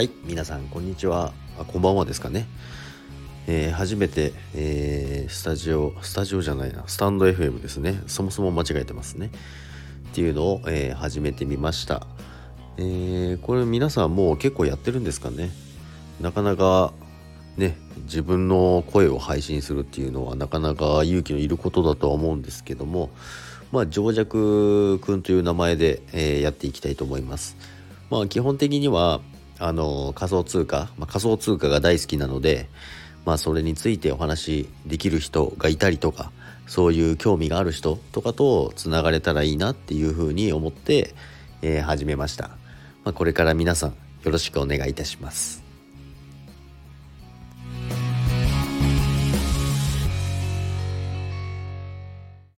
はい、皆さんこんにちは。あこんばんはですかね。えー初めて、えースタジオ、スタジオじゃないな、スタンド FM ですね。そもそも間違えてますね。っていうのを、えー始めてみました。えこれ皆さんもう結構やってるんですかね。なかなかね、自分の声を配信するっていうのはなかなか勇気のいることだとは思うんですけども、まあ、情弱くんという名前で、えやっていきたいと思います。まあ、基本的にはあの仮想通貨、まあ、仮想通貨が大好きなので、まあ、それについてお話しできる人がいたりとかそういう興味がある人とかとつながれたらいいなっていうふうに思って、えー始めました、まあ、これから皆さんよろしくお願いいたします。